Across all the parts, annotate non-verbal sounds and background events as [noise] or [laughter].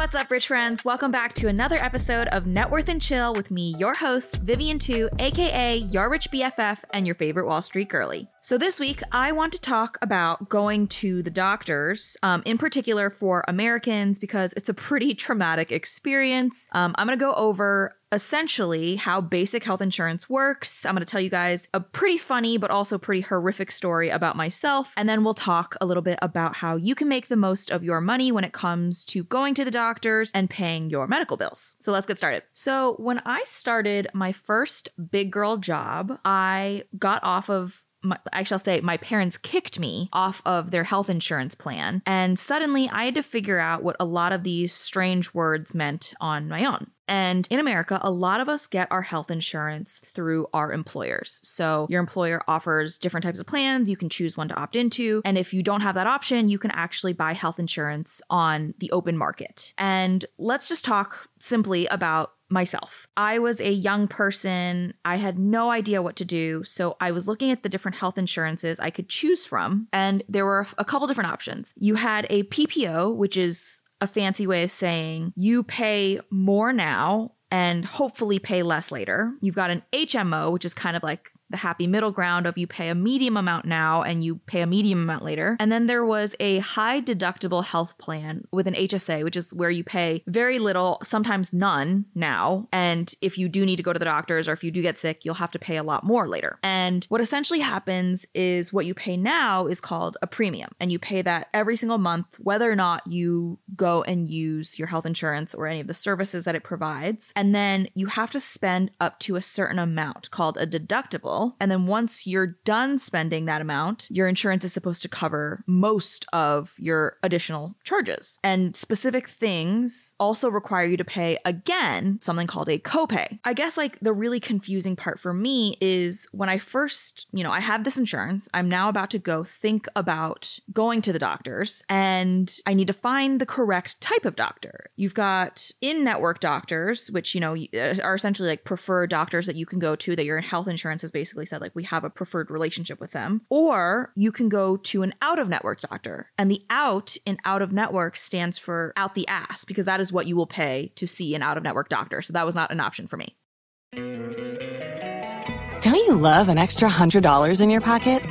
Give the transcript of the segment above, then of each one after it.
What's up, rich friends? Welcome back to another episode of Net Worth and Chill with me, your host, Vivian Tu, aka your rich BFF and your favorite Wall Street girly. So, this week, I want to talk about going to the doctors, um, in particular for Americans, because it's a pretty [laughs] traumatic experience. Um, I'm going to go over essentially how basic health insurance works. I'm going to tell you guys a pretty funny but also pretty horrific story about myself. And then we'll talk a little bit about how you can make the most of your money when it comes to going to the doctors and paying your medical bills. So let's get started. So, when I started my first big girl job, I got off of my, I shall say, my parents kicked me off of their health insurance plan. And suddenly I had to figure out what a lot of these strange words meant on my own. And in America, a lot of us get our health insurance through our employers. So your employer offers different types of plans. You can choose one to opt into. And if you don't have that option, you can actually buy health insurance on the open market. And let's just talk simply about myself. I was a young person. I had no idea what to do. So I was looking at the different health insurances I could choose from. And there were a couple different options. You had a PPO, which is a fancy way of saying you pay more now and hopefully pay less later. You've got an HMO, which is kind of like the happy middle ground of you pay a medium amount now and you pay a medium amount later. And then there was a high deductible health plan with an HSA, which is where you pay very little, sometimes none now. And if you do need to go to the doctors or if you do get sick, you'll have to pay a lot more later. And what essentially happens is what you pay now is called a premium. And you pay that every single month, whether or not you go and use your health insurance or any of the services that it provides. And then you have to spend up to a certain amount called a deductible and then once you're done spending that amount, your insurance is supposed to cover most of your additional charges. And specific things also require you to pay again something called a copay. I guess like the really confusing part for me is when I first, you know, I have this insurance, I'm now about to go think about going to the doctors and I need to find the correct type of doctor. You've got in network doctors, which, you know, uh, are essentially like preferred doctors that you can go to that your health insurance is based basically said, like, we have a preferred relationship with them. Or you can go to an out of network doctor. And the out in out of network stands for out the ass, because that is what you will pay to see an out of network doctor. So that was not an option for me. Don't you love an extra $100 in your pocket?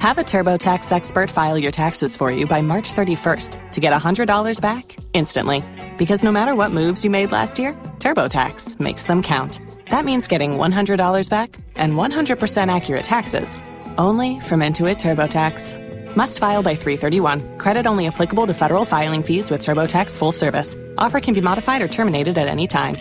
Have a TurboTax expert file your taxes for you by March 31st to get $100 back instantly. Because no matter what moves you made last year, TurboTax makes them count. That means getting $100 back and 100% accurate taxes only from Intuit TurboTax. Must file by 331. Credit only applicable to federal filing fees with TurboTax full service. Offer can be modified or terminated at any time.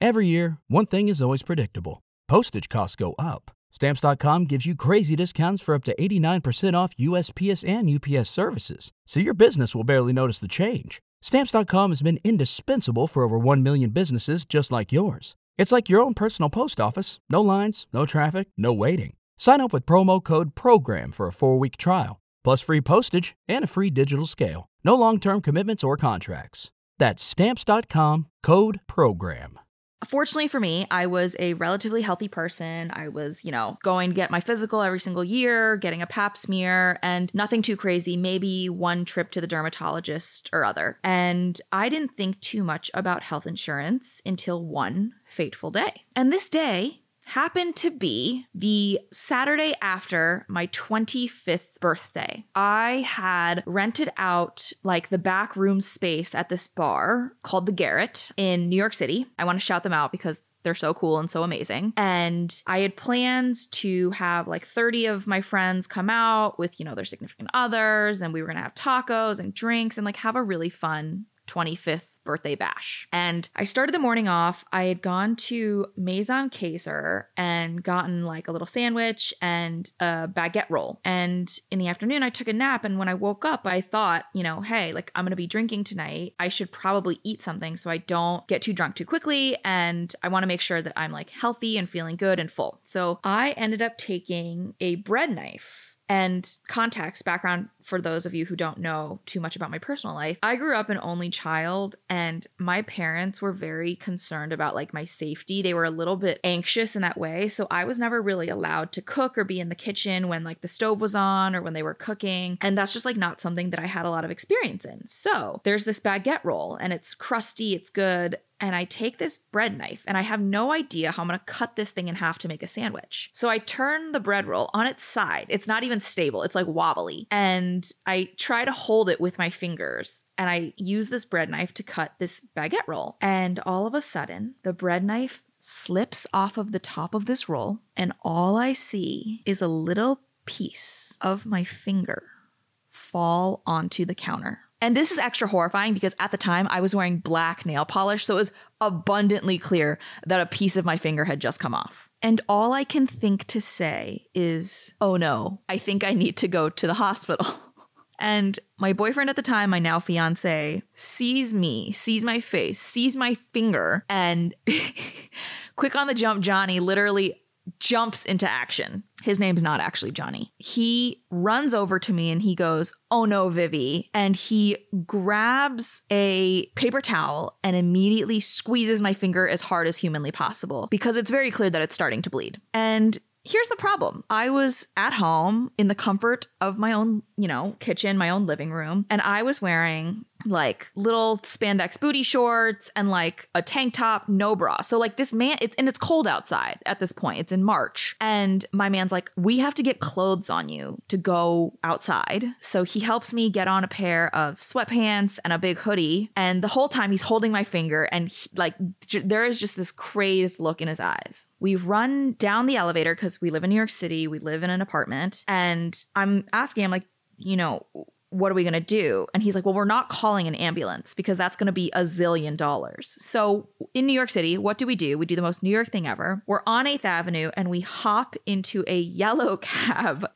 Every year, one thing is always predictable postage costs go up. Stamps.com gives you crazy discounts for up to 89% off USPS and UPS services, so your business will barely notice the change. Stamps.com has been indispensable for over 1 million businesses just like yours. It's like your own personal post office no lines, no traffic, no waiting. Sign up with promo code PROGRAM for a four week trial, plus free postage and a free digital scale. No long term commitments or contracts. That's Stamps.com code PROGRAM. Fortunately for me, I was a relatively healthy person. I was, you know, going to get my physical every single year, getting a pap smear, and nothing too crazy, maybe one trip to the dermatologist or other. And I didn't think too much about health insurance until one fateful day. And this day happened to be the Saturday after my 25th birthday. I had rented out like the back room space at this bar called the Garret in New York City. I want to shout them out because they're so cool and so amazing. And I had plans to have like 30 of my friends come out with, you know, their significant others, and we were to have tacos and drinks and like have a really fun 25th birthday bash. And I started the morning off. I had gone to Maison Kayser and gotten like a little sandwich and a baguette roll. And in the afternoon, I took a nap. And when I woke up, I thought, you know, hey, like I'm going to be drinking tonight. I should probably eat something so I don't get too drunk too quickly. And I want to make sure that I'm like healthy and feeling good and full. So I ended up taking a bread knife and context background for those of you who don't know too much about my personal life, I grew up an only child and my parents were very concerned about like my safety. They were a little bit anxious in that way. So I was never really allowed to cook or be in the kitchen when like the stove was on or when they were cooking. And that's just like not something that I had a lot of experience in. So there's this baguette roll and it's crusty, it's good and I take this bread knife and I have no idea how I'm gonna cut this thing in half to make a sandwich. So I turn the bread roll on its side. It's not even stable, it's like wobbly. And I try to hold it with my fingers and I use this bread knife to cut this baguette roll. And all of a sudden, the bread knife slips off of the top of this roll, and all I see is a little piece of my finger fall onto the counter. And this is extra horrifying because at the time I was wearing black nail polish, so it was abundantly clear that a piece of my finger had just come off. And all I can think to say is, oh no, I think I need to go to the hospital. [laughs] And my boyfriend at the time, my now fiance, sees me, sees my face, sees my finger, and [laughs] quick on the jump, Johnny literally jumps into action. His name's not actually Johnny. He runs over to me and he goes, Oh no, Vivi. And he grabs a paper towel and immediately squeezes my finger as hard as humanly possible because it's very clear that it's starting to bleed. And Here's the problem. I was at home in the comfort of my own, you know, kitchen, my own living room, and I was wearing like little spandex booty shorts and like a tank top, no bra. So like this man, it's and it's cold outside at this point. It's in March, and my man's like, "We have to get clothes on you to go outside." So he helps me get on a pair of sweatpants and a big hoodie, and the whole time he's holding my finger, and he, like j- there is just this crazed look in his eyes. We run down the elevator because we live in New York City. We live in an apartment, and I'm asking him like, you know what are we going to do? And he's like, well, we're not calling an ambulance because that's going to be a zillion dollars. So in New York City, what do we do? We do the most New York thing ever. We're on 8th Avenue and we hop into a yellow [laughs] cab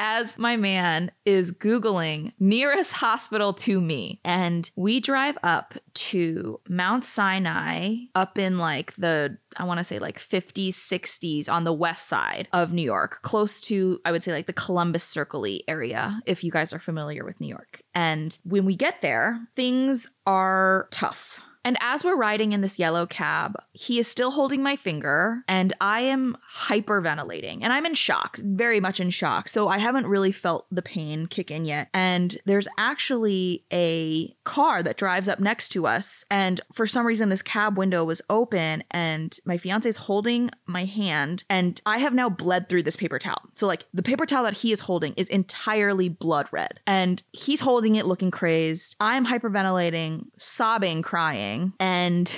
as my man is Googling nearest hospital to me. And we drive up to Mount Sinai, up in like the, I want to say like 50s, 60s on the west side of New York, close to, I would say like the Columbus Circle area, if you guys are familiar with New York. And when we get there, things are tough and as we're riding in this yellow cab, he is still holding my finger and I am hyperventilating and I'm in shock, very much in shock. So I haven't really felt the pain kick in yet. And there's actually a car that drives up next to us. And for some reason, this cab window was open and my fiance is holding my hand. And I have now bled through this paper towel. So, like, the paper towel that he is holding is entirely blood red. And he's holding it looking crazed. I'm hyperventilating, sobbing, crying and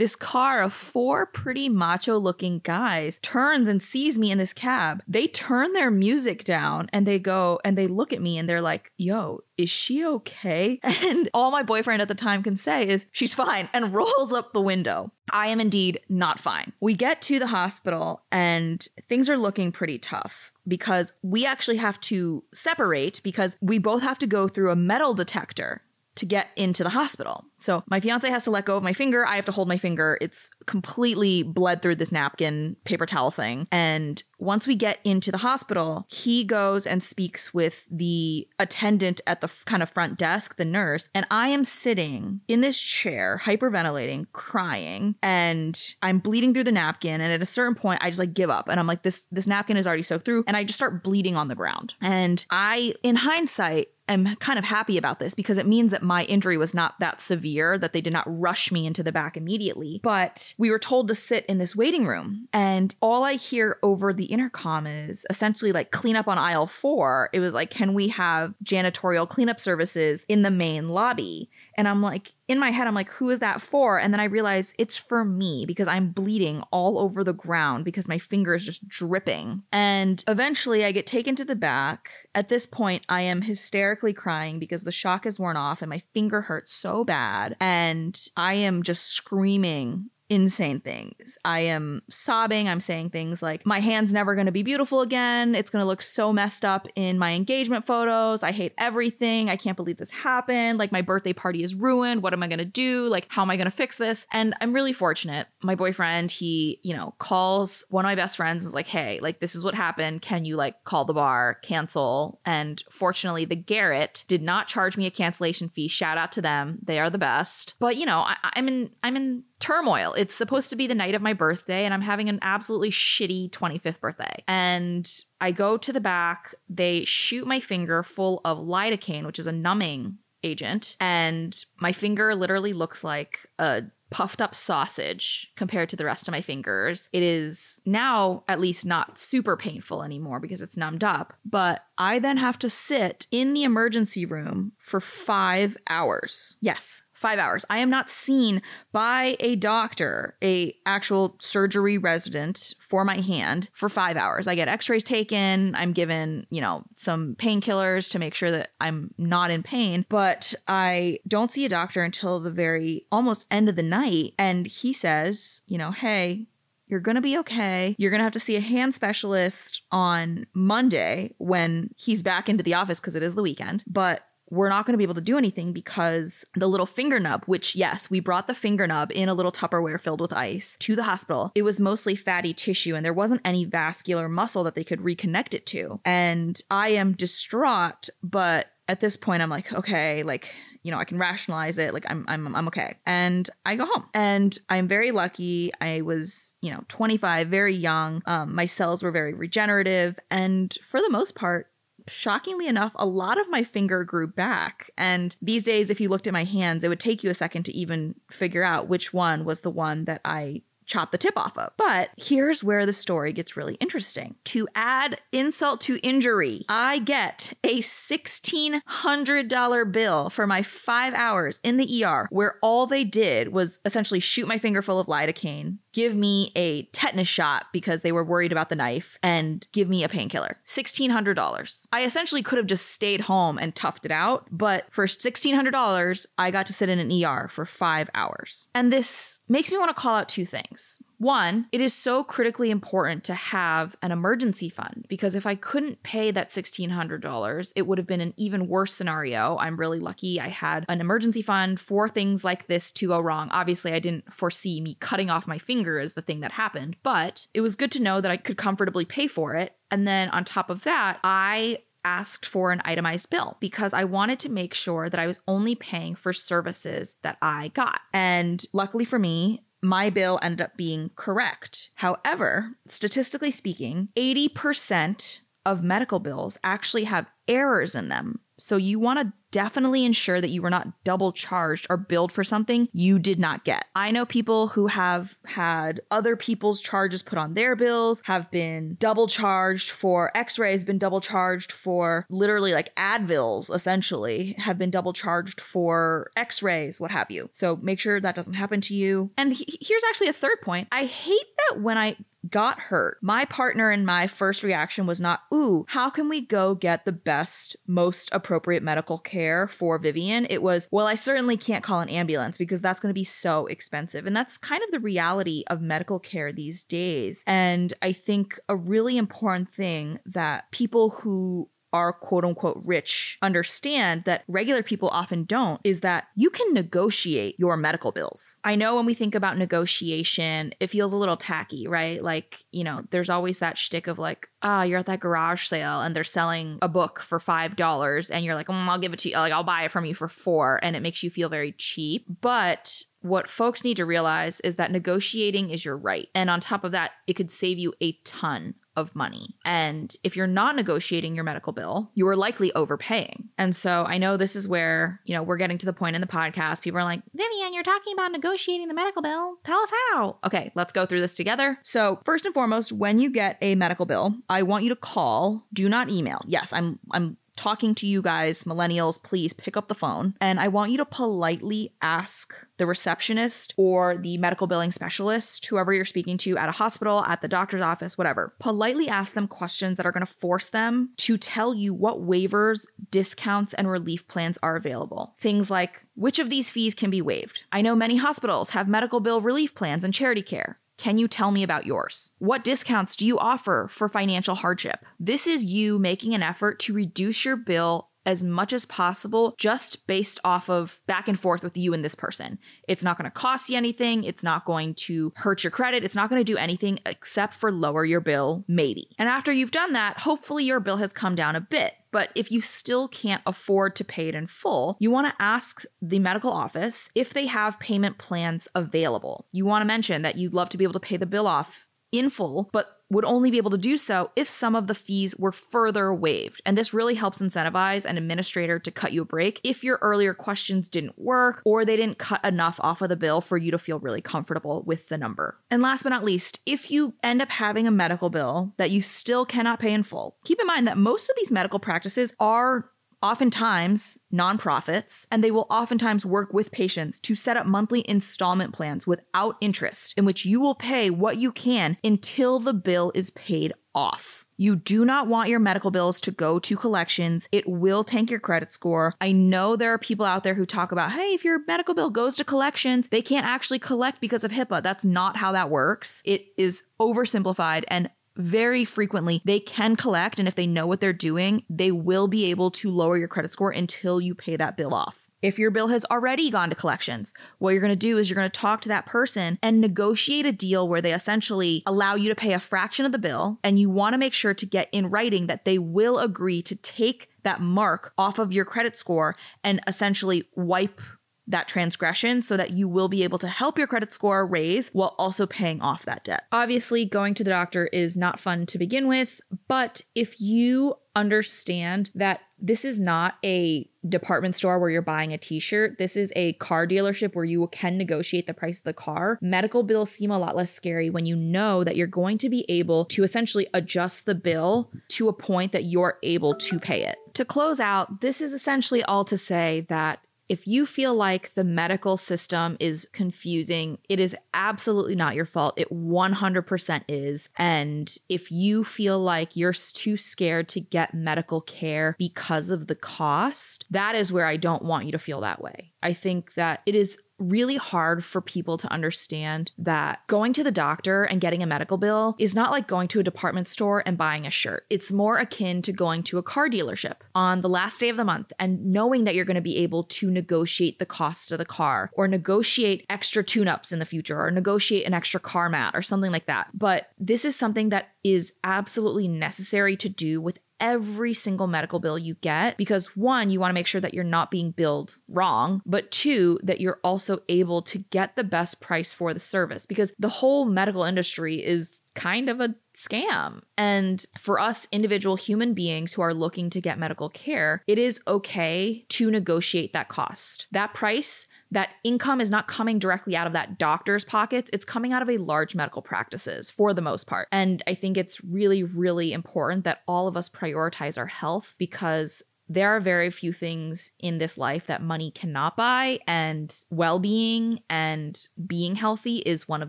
this car of four pretty macho looking guys turns and sees me in this cab. They turn their music down and they go and they look at me and they're like, yo, is she okay? [laughs] And all my boyfriend at the time can say is, she's fine, and rolls up the window. I am indeed not fine. We get to the hospital and things are looking pretty tough because we actually have to separate because we both have to go through a metal detector to get into the hospital. So my fiance has to let go of my finger. I have to hold my finger. It's completely bled through this napkin paper towel thing. And once we get into the hospital, he goes and speaks with the attendant at the f- kind of front desk, the nurse. And I am sitting in this chair, hyperventilating, crying, and I'm bleeding through the napkin. And at a certain point, I just like give up. And I'm like, this, this napkin is already soaked through. And I just start bleeding on the ground. And I, in hindsight, am kind of happy about this because it means that my injury was not that severe, that they did not rush me into the back immediately. But we were told to sit in this waiting room. And all I hear over the intercom is essentially like clean up on aisle four. It was like, can we have janitorial cleanup services in the main lobby? And I'm like, in my head, I'm like, who is that for? And then I realize it's for me because I'm bleeding all over the ground because my finger is just dripping. And eventually I get taken to the back. At this point, I am hysterically crying because the shock has worn off and my finger hurts so bad. And I am just screaming insane things. I am sobbing. I'm saying things like, my hand's never going to be beautiful again. It's going to look so messed up in my engagement photos. I hate everything. I can't believe this happened. Like, my birthday party is ruined. What am I going to do? Like, how am I going to fix this? And I'm really fortunate. My boyfriend, he, you know, calls one of my best friends and is like, hey, like, this is what happened. Can you, like, call the bar, cancel? And fortunately, the Garret did not charge me a cancellation fee. Shout out to them. They are the best. But, you know, I, I'm in, I'm in turmoil. It's supposed to be the night of my birthday, and I'm having an absolutely shitty 25th birthday. And I go to the back, they shoot my finger full of lidocaine, which is a numbing agent, and my finger literally looks like a puffed up sausage compared to the rest of my fingers. It is now at least not super painful anymore because it's numbed up, but I then have to sit in the emergency room for five hours. Yes, five hours. I am not seen by a doctor, a actual surgery resident for my hand for five hours. I get x-rays taken. I'm given, you know, some painkillers to make sure that I'm not in pain, but I don't see a doctor until the very almost end of the night. And he says, you know, hey, you're going to be okay. You're going to have to see a hand specialist on Monday when he's back into the office because it is the weekend. But we're not going to be able to do anything because the little finger nub, which, yes, we brought the finger nub in a little Tupperware filled with ice to the hospital. It was mostly fatty tissue and there wasn't any vascular muscle that they could reconnect it to. And I am distraught, but at this point, I'm like, okay, like, you know, I can rationalize it. Like I'm, I'm, I'm okay. And I go home and I'm very lucky. I was, you know, 25, very young. Um, my cells were very regenerative. And for the most part, shockingly enough, a lot of my finger grew back. And these days, if you looked at my hands, it would take you a second to even figure out which one was the one that I chop the tip off of. But here's where the story gets really interesting. To add insult to injury, I get a $1,600 bill for my five hours in the ER where all they did was essentially shoot my finger full of lidocaine, give me a tetanus shot because they were worried about the knife, and give me a painkiller. $1,600. I essentially could have just stayed home and toughed it out, but for $1,600, I got to sit in an ER for five hours. And this makes me want to call out two things. One, it is so critically important to have an emergency fund because if I couldn't pay that $1,600, it would have been an even worse scenario. I'm really lucky I had an emergency fund for things like this to go wrong. Obviously, I didn't foresee me cutting off my finger as the thing that happened, but it was good to know that I could comfortably pay for it. And then on top of that, I asked for an itemized bill because I wanted to make sure that I was only paying for services that I got. And luckily for me, my bill ended up being correct. However, statistically speaking, 80% of medical bills actually have errors in them. So you want to definitely ensure that you were not double charged or billed for something you did not get. I know people who have had other people's charges put on their bills, have been double charged for x-rays, been double charged for literally like Advils essentially, have been double charged for x-rays, what have you. So make sure that doesn't happen to you. And he- here's actually a third point. I hate that when I got hurt. My partner and my first reaction was not, ooh, how can we go get the best, most appropriate medical care for Vivian? It was, well, I certainly can't call an ambulance because that's going to be so expensive. And that's kind of the reality of medical care these days. And I think a really important thing that people who are quote unquote rich understand that regular people often don't is that you can negotiate your medical bills. I know when we think about negotiation, it feels a little tacky, right? Like, you know, there's always that shtick of like, ah, you're at that garage sale and they're selling a book for five dollars and you're like, mm, I'll give it to you, like I'll buy it from you for four, and it makes you feel very cheap. But what folks need to realize is that negotiating is your right. And on top of that, it could save you a ton of money. And if you're not negotiating your medical bill, you are likely overpaying. And so I know this is where, you know, we're getting to the point in the podcast. People are like, Vivian, you're talking about negotiating the medical bill. Tell us how. Okay, let's go through this together. So, first and foremost, when you get a medical bill, I want you to call, do not email. Yes, I'm I'm talking to you guys, millennials, please pick up the phone. And I want you to politely ask the receptionist or the medical billing specialist, whoever you're speaking to at a hospital, at the doctor's office, whatever. Politely ask them questions that are going to force them to tell you what waivers, discounts, and relief plans are available. Things like which of these fees can be waived? I know many hospitals have medical bill relief plans and charity care. Can you tell me about yours? What discounts do you offer for financial hardship? This is you making an effort to reduce your bill as much as possible just based off of back and forth with you and this person. It's not going to cost you anything. It's not going to hurt your credit. It's not going to do anything except for lower your bill, maybe. And after you've done that, hopefully your bill has come down a bit. But if you still can't afford to pay it in full, you want to ask the medical office if they have payment plans available. You want to mention that you'd love to be able to pay the bill off in full, but would only be able to do so if some of the fees were further waived. And this really helps incentivize an administrator to cut you a break if your earlier questions didn't work or they didn't cut enough off of the bill for you to feel really comfortable with the number. And last but not least, if you end up having a medical bill that you still cannot pay in full, keep in mind that most of these medical practices are oftentimes nonprofits, and they will oftentimes work with patients to set up monthly installment plans without interest, in which you will pay what you can until the bill is paid off. You do not want your medical bills to go to collections. It will tank your credit score. I know there are people out there who talk about, hey, if your medical bill goes to collections, they can't actually collect because of HIPAA. That's not how that works. It is oversimplified and very frequently they can collect and if they know what they're doing they will be able to lower your credit score until you pay that bill off if your bill has already gone to collections, what you're going to do is you're going to talk to that person and negotiate a deal where they essentially allow you to pay a fraction of the bill. And you want to make sure to get in writing that they will agree to take that mark off of your credit score and essentially wipe that transgression so that you will be able to help your credit score raise while also paying off that debt. Obviously, going to the doctor is not fun to begin with, but if you understand that this is not a department store where you're buying a t-shirt. This is a car dealership where you can negotiate the price of the car. Medical bills seem a lot less scary when you know that you're going to be able to essentially adjust the bill to a point that you're able to pay it. To close out, this is essentially all to say that if you feel like the medical system is confusing, it is absolutely not your fault. It 100% is. And if you feel like you're too scared to get medical care because of the cost, that is where I don't want you to feel that way. I think that it is really hard for people to understand that going to the doctor and getting a medical bill is not like going to a department store and buying a shirt. It's more akin to going to a car dealership on the last day of the month and knowing that you're going to be able to negotiate the cost of the car or negotiate extra tune ups in the future or negotiate an extra car mat or something like that. But this is something that is absolutely necessary to do with every single medical bill you get because one, you want to make sure that you're not being billed wrong, but two, that you're also able to get the best price for the service because the whole medical industry is kind of a scam. And for us individual human beings who are looking to get medical care, it is okay to negotiate that cost. That price that income is not coming directly out of that doctor's pockets, it's coming out of a large medical practices for the most part. And I think it's really, really important that all of us prioritize our health because there are very few things in this life that money cannot buy, and well being and being healthy is one of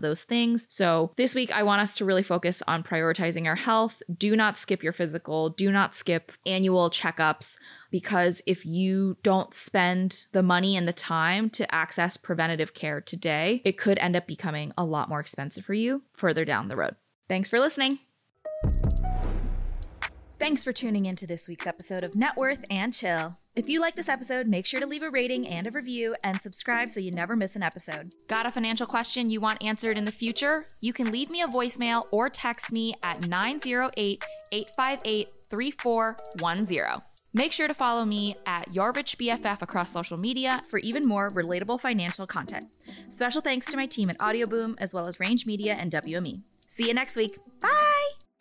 those things. So, this week, I want us to really focus on prioritizing our health. Do not skip your physical, do not skip annual checkups, because if you don't spend the money and the time to access preventative care today, it could end up becoming a lot more expensive for you further down the road. Thanks for listening. Thanks for tuning into this week's episode of Net Worth and Chill. If you like this episode, make sure to leave a rating and a review and subscribe so you never miss an episode. Got a financial question you want answered in the future? You can leave me a voicemail or text me at 908 858 3410. Make sure to follow me at Your Rich BFF across social media for even more relatable financial content. Special thanks to my team at Audioboom, as well as Range Media and WME. See you next week. Bye!